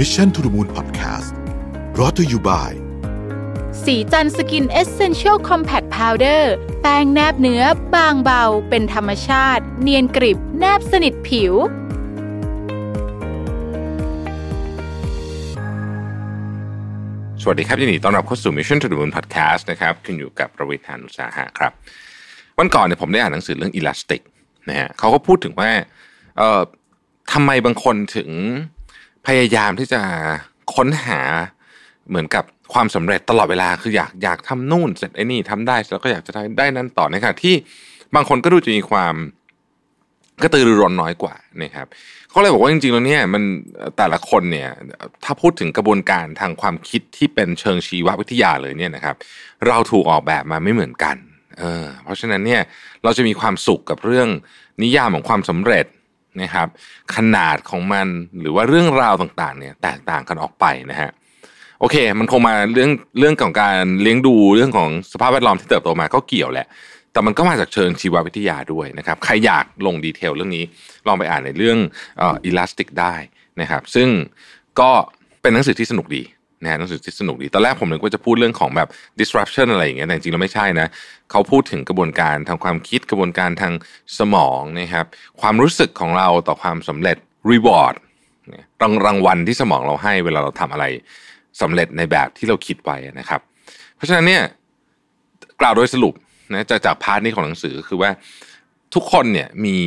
Mission to the Moon Podcast รอ t ธออยู่บ่ายสีจันสกินเอเซนเชียลคอมแพคพาวเดอร์แป้งแนบเนื้อบางเบา เป็นธรรมชาติ เนียนกริบ แนบสนิทผิว สวัสดีครับยินดีต้อนรับเข้าสู่ Mission to the Moon Podcast นะครับคุณอยู่กับผมรวิศ หาญอุตสาหะครับ วันก่อนเนี่ยผมได้อ่านหนังสือเรื่อง Elastic นะฮะเขาก็พูดถึงว่าเอ่อทำไมบางคนถึง พยายามที่จะค้นหาเหมือนกับความสำเร็จตลอดเวลาคืออยากอยากทำนู่นเสร็จไอ้นี่ทำได้แล้วก็อยากจะได้ได้นั่นต่อนะครับที่บางคนก็ดูจะมีความกระตือรือร้นน้อยกว่านะครับเขาเลยบอกว่าจริงๆแล้วเนี่ยมันแต่ละคนเนี่ยถ้าพูดถึงกระบวนการทางความคิดที่เป็นเชิงชีววิทยาเลยเนี่ยนะครับ เราถูกออกแบบมาไม่เหมือนกันเออเพราะฉะนั้นเนี่ยเราจะมีความสุขกับเรื่องนิยามของความสำเร็จ นะครับขนาดของมันหรือว่าเรื่องราวต่างๆเนี่ยแตกต่างกันออกไปนะฮะโอเค มันคงมาเรื่องเรื่องของการเลี้ยงดูเรื่องของสภาพแวดล้อมที่เติบโตมาก็เกี่ยวแหละ แต่มันก็มาจากเชิงชีววิทยาด้วยนะครับใครอยากลงดีเทลเรื่องนี้ลองไปอ่านในเรื่องอ่อ elastic ได้นะครับซึ่งก็เป็นหนังสือที่สนุกดี นะฮะหนังสือที่สนุกดีตอนแรกผมนึกว่าจะพูดเรื่องของแบบ disruption อะไรอย่างเงี้ยแต่จริงแล้วไม่ใช่นะเขาพูดถึงกระบวนการทางความคิดกระบวนการทางสมองนะครับความรู้สึกของเราต่อความสำเร็จ reward รางรางวัลที่สมองเราให้เวลาเราทำอะไรสำเร็จในแบบที่เราคิดไว้นะครับ เพราะฉะนั้นเนี่ยกล่าวโดยสรุปนะจากจากพาร์ทนี้ของหนังสือคือว่าทุกคนเนี่ยมี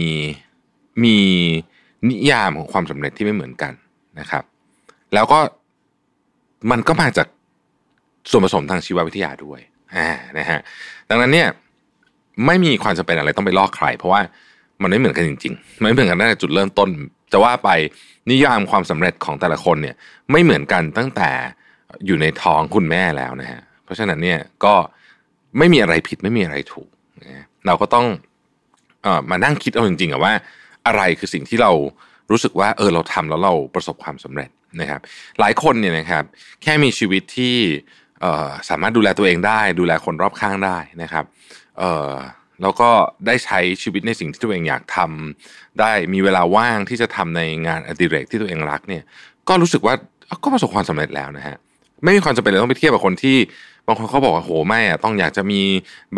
มีนิยามของความสำเร็จที่ไม่เหมือนกันนะครับ แล้วก็ มันก็มาจากส่วนผสมทางชีววิทยาด้วยอ่านะฮะดังนั้นเนี่ยไม่มีความจำเป็นอะไรต้องไปลอกใคร เพราะว่ามันไม่เหมือนกันจริงๆไม่เหมือนกันตั้งแต่จุดเริ่มต้น จะว่าไปนิยามความสำเร็จของแต่ละคนเนี่ยไม่เหมือนกันตั้งแต่อยู่ในท้องคุณแม่แล้วนะฮะเพราะฉะนั้นเนี่ยก็ไม่มีอะไรผิดไม่มีอะไรถูกนะเราก็ต้องออมานั่งคิดเอาจริงๆอะว่า อะไรคือสิ่งที่เรารู้สึกว่าเออเราทำแล้วเราประสบความสำเร็จ นะครับหลายคนเนี่ยนะครับแค่มีชีวิตที่สามารถดูแลตัวเองได้ดูแลคนรอบข้างได้นะครับแล้วก็ได้ใช้ชีวิตในสิ่งที่ตัวเองอยากทำได้มีเวลาว่างที่จะทำในงานอดิเรกที่ตัวเองรักเนี่ยก็รู้สึกว่าก็ประสบความสำเร็จแล้วนะฮะไม่มีความจำเป็นเลยต้องไปเทียบกับคนที่บางคนเขาบอกว่าโหไม่อะต้องอยากจะมี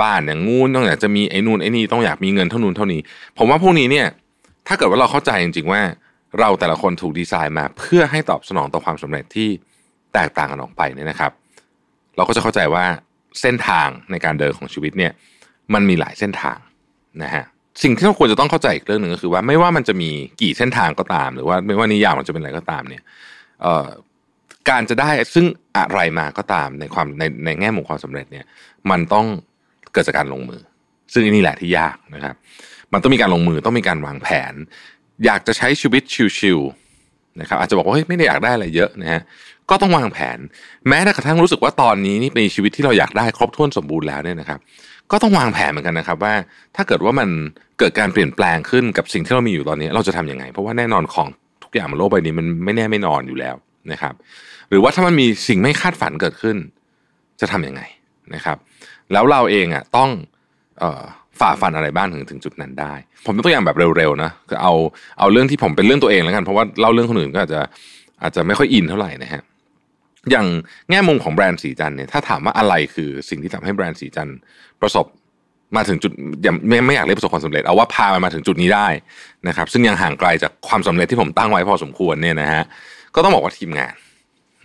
บ้านอย่างงู้นต้องอยากจะมีไอ้นู่นไอ้นี่ต้องอยากมีเงินเท่านู้นเท่านี้ ผมว่าพวกนี้เนี่ย ถ้าเกิดว่าเราเข้าใจจริงๆว่า เราแต่ละคนถูกดีไซน์มา เพื่อให้ตอบสนองต่อความสำเร็จที่แตกต่างกันออกไปเนี่ยนะครับ เราก็จะเข้าใจว่าเส้นทางในการเดินของชีวิตเนี่ยมันมีหลายเส้นทางนะฮะสิ่งที่เราควรจะต้องเข้าใจอีกเรื่องหนึ่งก็คือว่าไม่ว่ามันจะมีกี่เส้นทางก็ตาม หรือว่าไม่ว่านิยามมันจะเป็นอะไรก็ตามเนี่ยการจะได้ซึ่งอะไรมาก็ตามในความในในแง่มุมความสำเร็จเนี่ย มันต้องเกิดจากการลงมือ ซึ่งนี่แหละที่ยากนะครับ มันต้องมีการลงมือต้องมีการวางแผน อยากจะใช้ชีวิตชิวๆนะครับอาจจะบอกว่าเฮ้ยไม่ได้อยากได้อะไรเยอะนะฮะก็ต้องวางแผน แม้แต่กระทั่งรู้สึกว่าตอนนี้นี่เป็นชีวิตที่เราอยากได้ครบถ้วนสมบูรณ์แล้วเนี่ยนะครับ ก็ต้องวางแผนเหมือนกันนะครับว่า ถ้าเกิดว่ามันเกิดการเปลี่ยนแปลงขึ้นกับสิ่งที่เรามีอยู่ตอนนี้ เราจะทำยังไง เพราะว่าแน่นอนของทุกอย่างบนโลกใบนี้มันไม่แน่ไม่นอนอยู่แล้วนะครับ หรือว่าถ้ามันมีสิ่งไม่คาดฝันเกิดขึ้น จะทํำยังไงนะครับ แล้วเราเองอะต้องเอ่อ ฝ่าฟันอะไรบ้างถึงถึงจุดนั้นได้ ผมยกตัวอย่างแบบเร็วๆนะคือเอาเอาเรื่องที่ผมเป็นเรื่องตัวเองแล้วกัน เพราะว่าเล่าเรื่องคนอื่นก็อาจจะอาจจะไม่ค่อยอินเท่าไหร่นะฮะอย่างแง่มุมของแบรนด์สีจันเนี่ยถ้าถามว่าอะไรคือสิ่งที่ทำให้แบรนด์สีจันประสบมาถึงจุดยังไม่ไม่อยากเรียกประสบความสำเร็จเอาว่าพามันมาถึงจุดนี้ได้นะครับ ซึ่งยังห่างไกลจากความสำเร็จที่ผมตั้งไว้พอสมควรเนี่ยนะฮะก็ต้องบอกว่าทีมงาน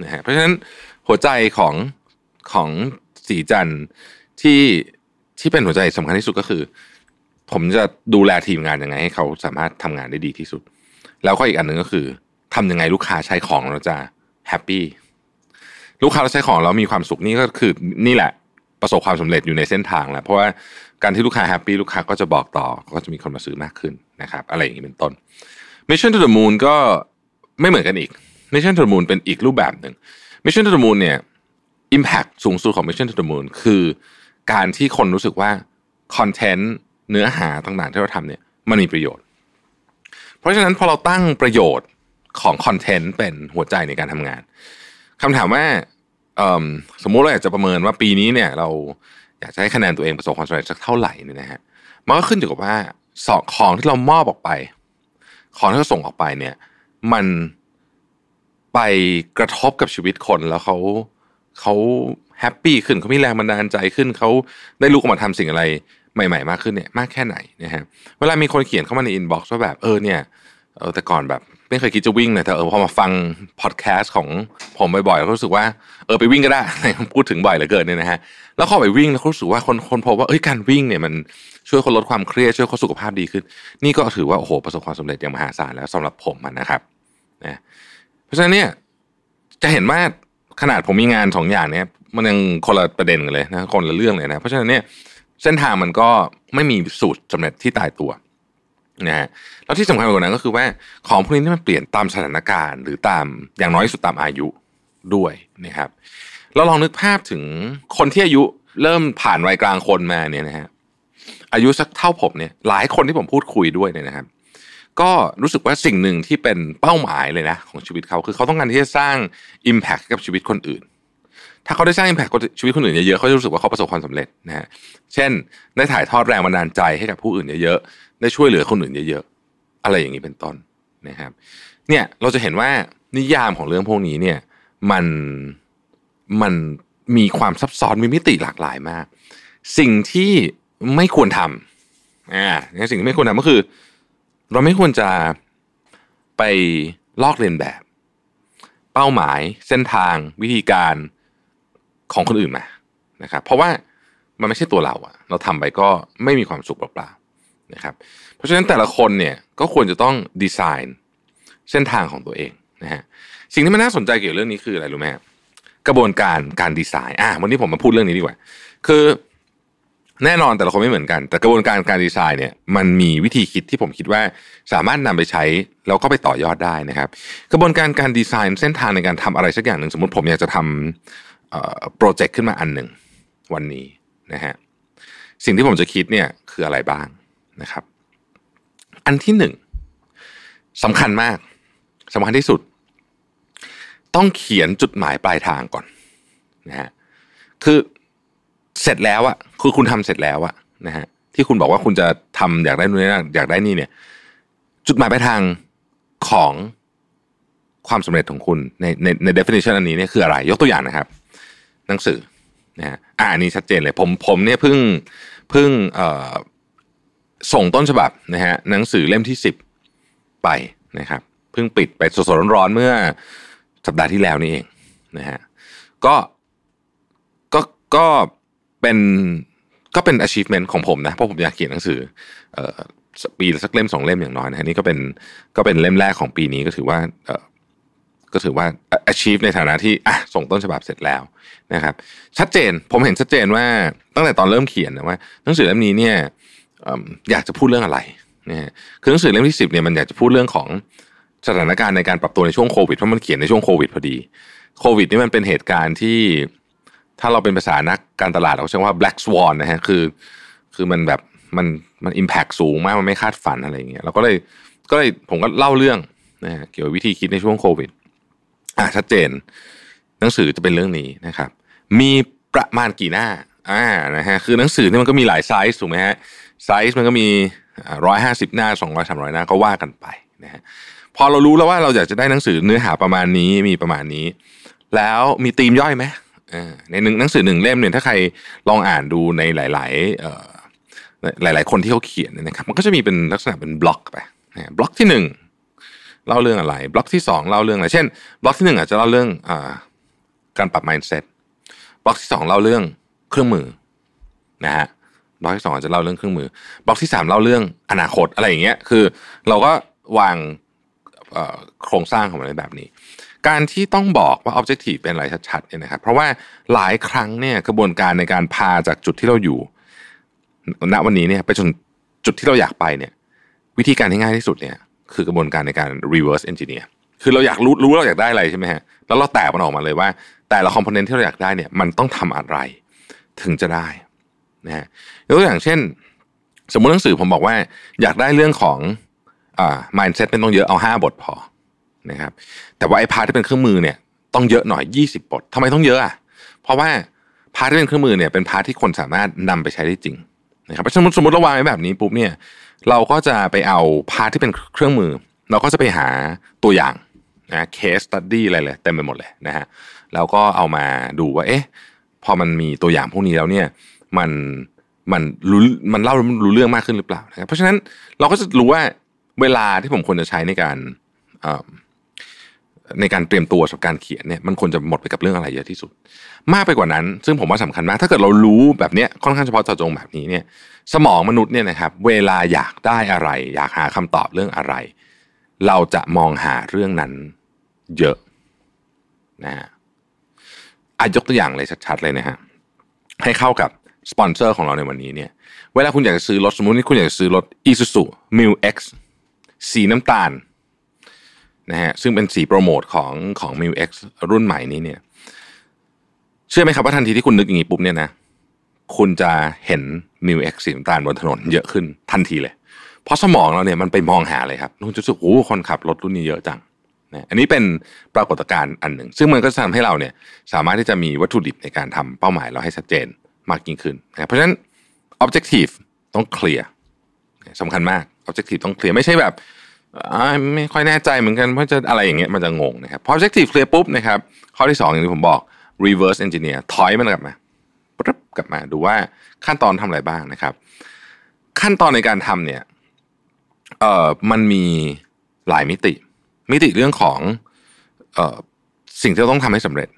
นะฮะเพราะฉะนั้นหัวใจของของสีจันที่ ที่เป็นหัวใจสำคัญที่สุดก็คือ ผมจะดูแลทีมงานยังไง ให้เขาสามารถทำงานได้ดีที่สุด แล้วก็อีกอันหนึ่งก็คือทำยังไงลูกค้าใช้ของเราจะแฮปปี้ลูกค้าเราใช้ของเรามีความสุขนี่ก็คือนี่แหละประสบความสำเร็จอยู่ในเส้นทางแล้วเพราะว่าการที่ลูกค้า happy ลูกค้าก็จะบอกต่อก็จะมีคนมาซื้อมากขึ้นนะครับ อะไรอย่างนี้เป็นต้น Mission to the Moon ก็ไม่เหมือนกันอีก Mission to the Moon เป็นอีกรูปแบบหนึ่ง Mission to the Moon เนี่ย Impact สูงสุดของ Mission to the Moon คือ การที่คนรู้สึกว่า content เนื้อหาต่างๆที่เราทำเนี่ยมันมีประโยชน์ เพราะฉะนั้นพอเราตั้งประโยชน์ของ content เป็นหัวใจในการทำงานคำถามว่าสมมุติเราอยากจะประเมินว่าปีนี้เนี่ย เราอยากจะให้คะแนนตัวเองประสบความสำเร็จสักเท่าไหร่เนี่ยนะฮะมันก็ขึ้นอยู่กับว่าสอของที่เรามอบออกไป ของที่เราส่งออกไปเนี่ย มันไปกระทบกับชีวิตคนแล้วเขา เขา happy ขึ้นเขามีแรงบันดาลใจขึ้นเขาได้ลุกออกมาทำสิ่งอะไรใหม่ ๆ มากขึ้นเนี่ยมากแค่ไหนนะฮะเวลามีคนเขียนเข้ามาใน inbox ว่าแบบเออเนี่ยเออแต่ก่อนแบบไม่เคยคิดจะวิ่งเลยแต่เออพอมาฟังพอดแคสต์ของผมบ่อยๆก็รู้สึกว่าเออไปวิ่งก็ได้พูดถึงบ่อยเหลือเกินเนี่ยนะฮะแล้วพอไปวิ่งแล้วรู้สึกว่าคนคนพบว่าเอ้ยการวิ่งเนี่ยมันช่วยคนลดความเครียดช่วยคนสุขภาพดีขึ้น นี่ก็ถือว่าโอ้โหประสบความสำเร็จอย่างมหาศาลแล้วสำหรับผมนะครับนะเพราะฉะนั้นเนี่ยจะเห็นว่า ขนาดผมมีงานสองอย่างเนี่ยมันยังคนละประเด็นกันเลยนะคนละเรื่องเลยนะเพราะฉะนั้นเนี่ยเส้นทางมันก็ไม่มีสูตรสำเร็จที่ตายตัวนะฮะแล้วที่สำคัญกว่านั้นก็คือว่าของพวกนี้ที่มันเปลี่ยนตามสถานการณ์ หรือตามอย่างน้อยสุดตามอายุด้วยนะครับเราลองนึกภาพถึงคนที่อายุเริ่มผ่านวัยกลางคนมาเนี่ยนะฮะอายุสักเท่าผมเนี่ยหลายคนที่ผมพูดคุยด้วยเนี่ยนะครับ ก็รู้สึกว่าสิ่งหนึ่งที่เป็นเป้าหมายเลยนะของชีวิตเขาคือเขาต้องการที่จะสร้าง Impact กับชีวิตคนอื่น ถ้าเขาได้สร้าง Impact กับชีวิตคนอื่นเยอะๆเขาจะรู้สึกว่าเขาประสบความสำเร็จนะฮะเช่น ได้ถ่ายทอดแรงบันดาลใจให้กับผู้อื่นเยอะๆได้ช่วยเหลือคนอื่นเยอะๆอะไรอย่างนี้เป็นต้นนะครับ เนี่ยเราจะเห็นว่านิยามของเรื่องพวกนี้เนี่ยมันมันมีความซับซ้อนมีมิติหลากหลายมาก สิ่งที่ไม่ควรทำอ่าสิ่งที่ไม่ควรทำก็คือ เราไม่ควรจะไปลอกเลียนแบบ เป้าหมายเส้นทางวิธีการของคนอื่นมานะครับ เพราะว่ามันไม่ใช่ตัวเราอะเราทำไปก็ไม่มีความสุขเปล่าๆนะครับ เพราะฉะนั้นแต่ละคนเนี่ยก็ควรจะต้องดีไซน์เส้นทางของตัวเองนะฮะสิ่งที่มันน่าสนใจเกี่ยวกับเรื่องนี้คืออะไรรู้ไหมกระบวนการการดีไซน์อะวันนี้ผมมาพูดเรื่องนี้ดีกว่า คือ แน่นอนแต่ละคนไม่เหมือนกัน แต่กระบวนการการดีไซน์เนี่ยมันมีวิธีคิดที่ผมคิดว่าสามารถนำไปใช้แล้วก็ไปต่อยอดได้นะครับ กระบวนการการดีไซน์เส้นทางในการทำอะไรสักอย่างหนึ่งสมมติผมอยากจะทำโปรเจกต์ขึ้นมาอันหนึ่งวันนี้นะฮะสิ่งที่ผมจะคิดเนี่ยคืออะไรบ้างนะครับ อันที่หนึ่งสำคัญมากสำคัญที่สุด ต้องเขียนจุดหมายปลายทางก่อนนะฮะคือ เสร็จแล้วอะคือคุณทำเสร็จแล้วอะนะฮะที่คุณบอกว่าคุณจะทำอยากได้นู่นนี่อยากได้นี่เนี่ย จุดหมายปลายทางของความสำเร็จของคุณในในใน definition อันนี้เนี่ยคืออะไร ยกตัวอย่างนะครับ หนังสือนะฮะอ่านี้ชัดเจนเลย ผมผมเนี่ยเพิ่งเพิ่งเอ่อส่งต้นฉบับนะฮะหนังสือเล่มที่สิบไปนะครับเพิ่งปิดไปสดๆร้อนๆเมื่อสัปดาห์ที่แล้วนี่เองนะฮะก็ก็ก็ เป็นก็เป็น achievement ของผมนะเพราะผมอยากเขียนหนังสือเอ่อปีสักเล่มสองเล่มอย่างน้อยนะนี่ก็เป็นก็เป็นเล่มแรกของปีนี้ก็ถือว่าเอ่อก็ถือว่า achieve ในฐานะที่อะส่งต้นฉบับเสร็จแล้วนะครับ ชัดเจนผมเห็นชัดเจนว่าตั้งแต่ตอนเริ่มเขียนนะว่าหนังสือเล่มนี้เนี่ยอยากจะพูดเรื่องอะไรนะคือหนังสือเล่มที่สิบเนี่ยมันอยากจะพูดเรื่องของสถานการณ์ในการปรับตัวในช่วงโควิดเพราะมันเขียนในช่วงโควิดพอดีโควิดนี่มันเป็นเหตุการณ์ที่ ถ้าเราเป็นภาษานักการตลาดเราใช้ว่า black swan นะฮะคือ คือมันแบบมันมัน impact สูงมากมันไม่คาดฝันอะไรอย่างเงี้ยเราก็เลยก็เลยผมก็เล่าเรื่องนะฮะเกี่ยวกับวิธีคิดในช่วงโควิดอ่าชัดเจน หนังสือจะเป็นเรื่องนี้นะครับ มีประมาณกี่หน้าอ่านะฮะคือหนังสือนี่มันก็มีหลายไซส์ถูกไหมฮะไซส์มันก็มีร้อยห้าสิบหน้าสองร้อยสามร้อยหน้าก็ว่ากันไปนะฮะพอเรารู้แล้วว่าเราอยากจะได้หนังสือเนื้อหาประมาณนี้มีประมาณนี้ แล้วมีธีมย่อยไหม ในหนึ่งหนังสือหนึ่งเล่มเนี่ยถ้าใครลองอ่านดูในหลาย ๆ หลาย ๆ คนที่เขาเขียนนะครับ มันก็จะมีเป็นลักษณะเป็นบล็อกไปบล็อกที่หนึ่งเล่าเรื่องอะไร บล็อกที่สองเล่าเรื่องอะไร เช่น บล็อกที่หนึ่งอาจจะเล่าเรื่องอการปรับ mindset บล็อกที่สองเล่าเรื่องเครื่องมือนะฮะบล็อกที่สองอาจจะเล่าเรื่องเครื่องมือ บล็อกที่สามเล่าเรื่องอนาคตอะไรอย่างเงี้ยคือ เราก็วางโครงสร้างของมันแบบนี้ การที่ต้องบอกว่า objective เป็นอะไรชัดๆเนี่ยนะครับเพราะว่าหลายครั้งเนี่ยกระบวนการในการพาจากจุดที่เราอยู่ณวันนี้เนี่ยไปจนจุดที่เราอยากไปเนี่ย วิธีการที่ง่ายที่สุดเนี่ย คือกระบวนการในการ reverse engineer คือเราอยากรู้รู้เราอยากได้อะไรใช่ไหมฮะแล้วเราแตกมันออกมาเลยว่า แต่ละคอมโพเนนต์ที่เราอยากได้เนี่ย มันต้องทำอะไร ถึงจะได้นะฮะยกตัวอย่างเช่น สมมติหนังสือผมบอกว่า อยากได้เรื่องของอ่า mindset ไม่ต้องเยอะเอาห้าบทพอ นะครับ แต่ว่าไอ้ part ที่เป็นเครื่องมือเนี่ยต้องเยอะหน่อย 20 บททำไมต้องเยอะอะเพราะว่า part ที่เป็นเครื่องมือเนี่ยเป็น part ที่คนสามารถนำไปใช้ได้จริงนะครับสมมติสมมติเราวางไว้แบบนี้ปุ๊บเนี่ยเราก็จะไปเอา part ที่เป็นเครื่องมือ เราก็จะไปหาตัวอย่างนะ case study อะไรเลยเต็มไปหมดเลยนะฮะแล้วก็เอามาดูว่าเอ๊ะพอมันมีตัวอย่างพวกนี้แล้วเนี่ยมันมันรู้มันเล่ารู้เรื่องมากขึ้นหรือเปล่านะครับเพราะฉะนั้นเราก็จะรู้ว่าเวลาที่ผมควรจะใช้ในการ ในการเตรียมตัวสำหรับการเขียนเนี่ยมันควรจะหมดไปกับเรื่องอะไรเยอะที่สุด มากไปกว่านั้น ซึ่งผมว่าสำคัญมาก ถ้าเกิดเรารู้แบบเนี้ยค่อนข้างเฉพาะเจาะจงแบบนี้เนี่ย สมองมนุษย์เนี่ยนะครับ เวลาอยากได้อะไร อยากหาคำตอบเรื่องอะไร เราจะมองหาเรื่องนั้นเยอะนะฮะอายกตัวอย่างเลยชัดๆเลยนะฮะให้เข้ากับสปอนเซอร์ของเราในวันนี้เนี่ย เวลาคุณอยากจะซื้อรถสมมตินี่คุณอยากจะซื้อรถ Isuzu m i l X สีน้ำตาล นะฮะซึ่งเป็นสีโปรโมทของของ m ิ X รุ่นใหม่นี้เนี่ย เชื่อไหมครับว่าทันทีที่คุณนึกอย่างนี้ปุ๊บเนี่ยนะคุณจะเห็น m ิ X สีน้ำตาลบนถนนเยอะขึ้นทันทีเลย เพราะสมองเราเนี่ยมันไปมองหาเลยครับคุณจะรู้สึกโอ้คนขับรถรุ่นนี้เยอะจังนะอันนี้เป็นปรากฏการณ์อันหนึ่ง ซึ่งมันก็จะทำให้เราเนี่ย สามารถที่จะมีวัตถุดิบในการทำเป้าหมายเราให้ชัดเจนมากยิ่งขึ้นนะเพราะฉะนั้น objective ต้องเคลียร์สำคัญมาก objective ต้องเคลียร์ไม่ใช่แบบ ไม่ค่อยแน่ใจเหมือนกันว่าจะอะไรอย่างเงี้ยมันจะงงนะครับพอ objective clear ปุ๊บนะครับข้อที่สองอย่างที่ผมบอก reverse engineer ถอยมันกลับมาปุ๊บกลับมาดูว่าขั้นตอนทำอะไรบ้างนะครับ ขั้นตอนในการทำเนี่ยเอ่อมันมีหลายมิติ มิติเรื่องของเอ่อสิ่งที่เราต้องทำให้สำเร็จ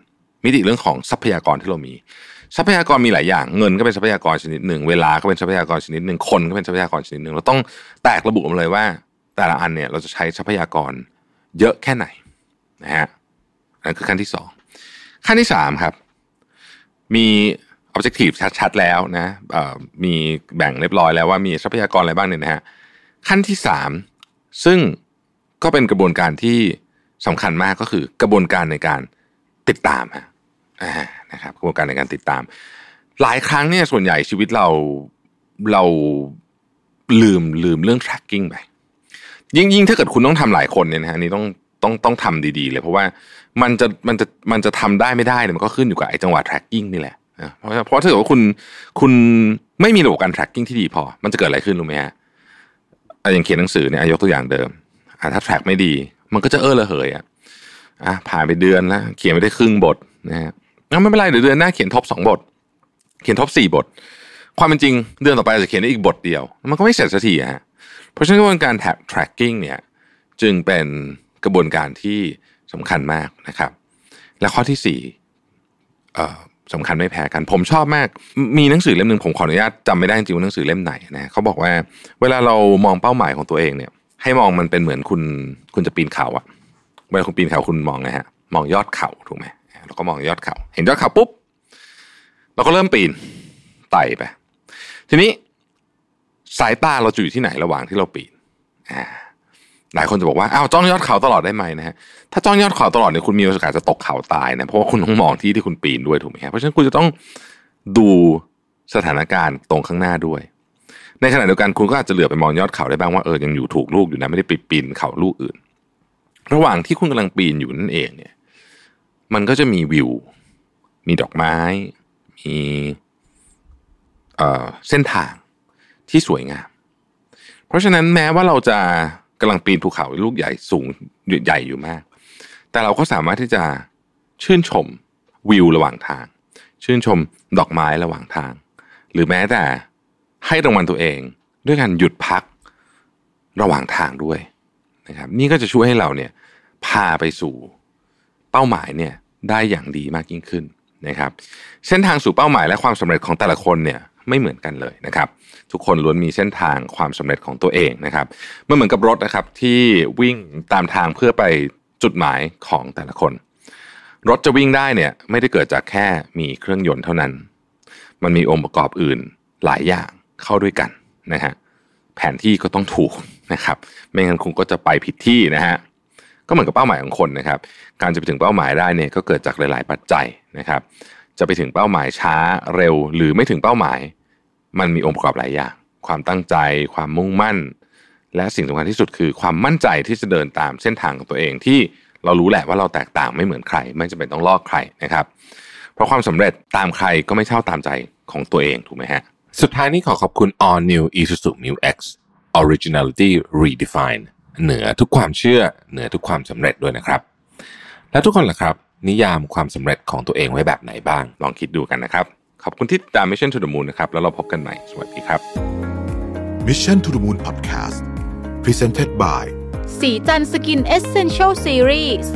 มิติเรื่องของทรัพยากรที่เรามี ทรัพยากรมีหลายอย่าง เงินก็เป็นทรัพยากรชนิดหนึ่ง เวลาก็เป็นทรัพยากรชนิดหนึ่งคนก็เป็นทรัพยากรชนิดหนึ่งเราต้องแตกระบุมาเลยว่า แต่ละอันเนี่ยเราจะใช้ทรัพยากรเยอะแค่ไหนนะฮะนั่นคือขั้นที่สองขั้นที่สามครับ มี objective ชัดๆแล้วนะมีแบ่งเรียบร้อยแล้วว่ามีทรัพยากรอะไรบ้างเนี่ยนะฮะขั้นที่สามซึ่งก็เป็นกระบวนการที่สำคัญมากก็คือกระบวนการในการติดตามฮะนะครับกระบวนการในการติดตาม หลายครั้งเนี่ยส่วนใหญ่ชีวิตเราเราลืมลืมเรื่อง tracking ไป ยิ่งยิ่งถ้าเกิดคุณต้องทำหลายคนเนี่ยนะฮะนี่ต้องต้องต้องทำดีๆเลย เพราะว่ามันจะมันจะมันจะทำได้ไม่ได้เนี่ยมันก็ขึ้นอยู่กับไอ้จังหวะ tracking นี่แหละเพราะเพราะถ้าเกิดว่าคุณคุณไม่มีระบบการ tracking ที่ดีพอ มันจะเกิดอะไรขึ้นรู้ไหมฮะอย่างเขียนหนังสือเนี่ยยกตัวอย่างเดิมถ้า track ไม่ดี มันก็จะเออระเหยอะอะผ่านไปเดือนแล้วเขียนไม่ได้ครึ่งบทนะฮะไม่เป็นไรเดี๋ยวเดือนหน้าเขียนทบสองบท เขียนทบสี่บท ความเป็นจริงเดือนต่อไปจะเขียนได้อีกบทเดียว มันก็ไม่เสร็จสักทีฮะ เพราะฉะนั้นกระบวนการ tracking เนี่ยจึงเป็นกระบวนการที่สำคัญมากนะครับ และข้อที่สี่สำคัญไม่แพ้กัน ผมชอบมาก มีหนังสือเล่มหนึ่งผมขออนุญาตจำไม่ได้จริงว่าหนังสือเล่มไหนนะเขาบอกว่า เวลาเรามองเป้าหมายของตัวเองเนี่ย ให้มองมันเป็นเหมือนคุณคุณจะปีนเขาอะเวลาคุณปีนเขาคุณมองไงฮะมองยอดเขาถูกไหมเราก็มองยอดเขา เห็นยอดเขาปุ๊บเราก็เริ่มปีนไต่ไปทีนี้ สายตาเราจะอยู่ที่ไหนระหว่างที่เราปีนหลายคนจะบอกว่าอ้าวจ้องยอดเขาตลอดได้ไหมนะฮะถ้าจ้องยอดเขาตลอดเนี่ยคุณมีโอกาสจะตกเขาตายนะเพราะว่าคุณต้องมองที่ที่คุณปีนด้วยถูกไหมครับเพราะฉะนั้นคุณจะต้องดูสถานการณ์ตรงข้างหน้าด้วย ในขณะเดียวกันคุณก็อาจจะเหลือไปมองยอดเขาได้บ้างว่าเออยังอยู่ถูกลูกอยู่นะไม่ได้ไปปีนเขาลูกอื่น ระหว่างที่คุณกำลังปีนอยู่นั่นเองเนี่ย มันก็จะมีวิว มีดอกไม้ มีเอ่อเส้นทาง ที่สวยงาม เพราะฉะนั้นแม้ว่าเราจะกำลังปีนภูเขาลูกใหญ่สูงใหญ่อยู่มาก แต่เราก็สามารถที่จะชื่นชมวิวระหว่างทาง ชื่นชมดอกไม้ระหว่างทาง หรือแม้แต่ให้รางวัลตัวเองด้วยการหยุดพักระหว่างทางด้วยนะครับนี่ก็จะช่วยให้เราเนี่ยพาไปสู่เป้าหมายเนี่ยได้อย่างดีมากยิ่งขึ้นนะครับ เส้นทางสู่เป้าหมายและความสำเร็จของแต่ละคนเนี่ย ไม่เหมือนกันเลยนะครับ ทุกคนล้วนมีเส้นทางความสำเร็จของตัวเองนะครับไม่เหมือนกับรถนะครับที่วิ่งตามทางเพื่อไปจุดหมายของแต่ละคน รถจะวิ่งได้เนี่ยไม่ได้เกิดจากแค่มีเครื่องยนต์เท่านั้น มันมีองค์ประกอบอื่นหลายอย่างเข้าด้วยกันนะฮะแผนที่ก็ต้องถูกนะครับ ไม่งั้นคุณก็จะไปผิดที่นะฮะก็เหมือนกับเป้าหมายของคนนะครับ การจะไปถึงเป้าหมายได้เนี่ยก็เกิดจากหลาย ๆ ปัจจัยนะครับ จะไปถึงเป้าหมายช้าเร็ว หรือไม่ถึงเป้าหมาย มันมีองค์ประกอบหลายอย่าง ความตั้งใจ ความมุ่งมั่น และสิ่งสำคัญที่สุดคือความมั่นใจที่จะเดินตามเส้นทางของตัวเองที่เรารู้แหละว่าเราแตกต่างไม่เหมือนใคร ไม่จำเป็นต้องลอกใครนะครับ เพราะความสำเร็จตามใครก็ไม่เท่าตามใจของตัวเองถูกไหมฮะ สุดท้ายนี้ขอขอบคุณ All New Isuzu Mu X Originality Redefined เหนือทุกความเชื่อเหนือทุกความสำเร็จด้วยนะครับ แล้วทุกคนล่ะครับ นิยามความสำเร็จของตัวเองไว้แบบไหนบ้าง ลองคิดดูกันนะครับ ขอบคุณที่ติดตาม Mission to the Moon นะครับ แล้วเราพบกันใหม่ สวัสดีครับ Mission to the Moon Podcast Presented by สีจันสกินเอเซนเชลซีรีส์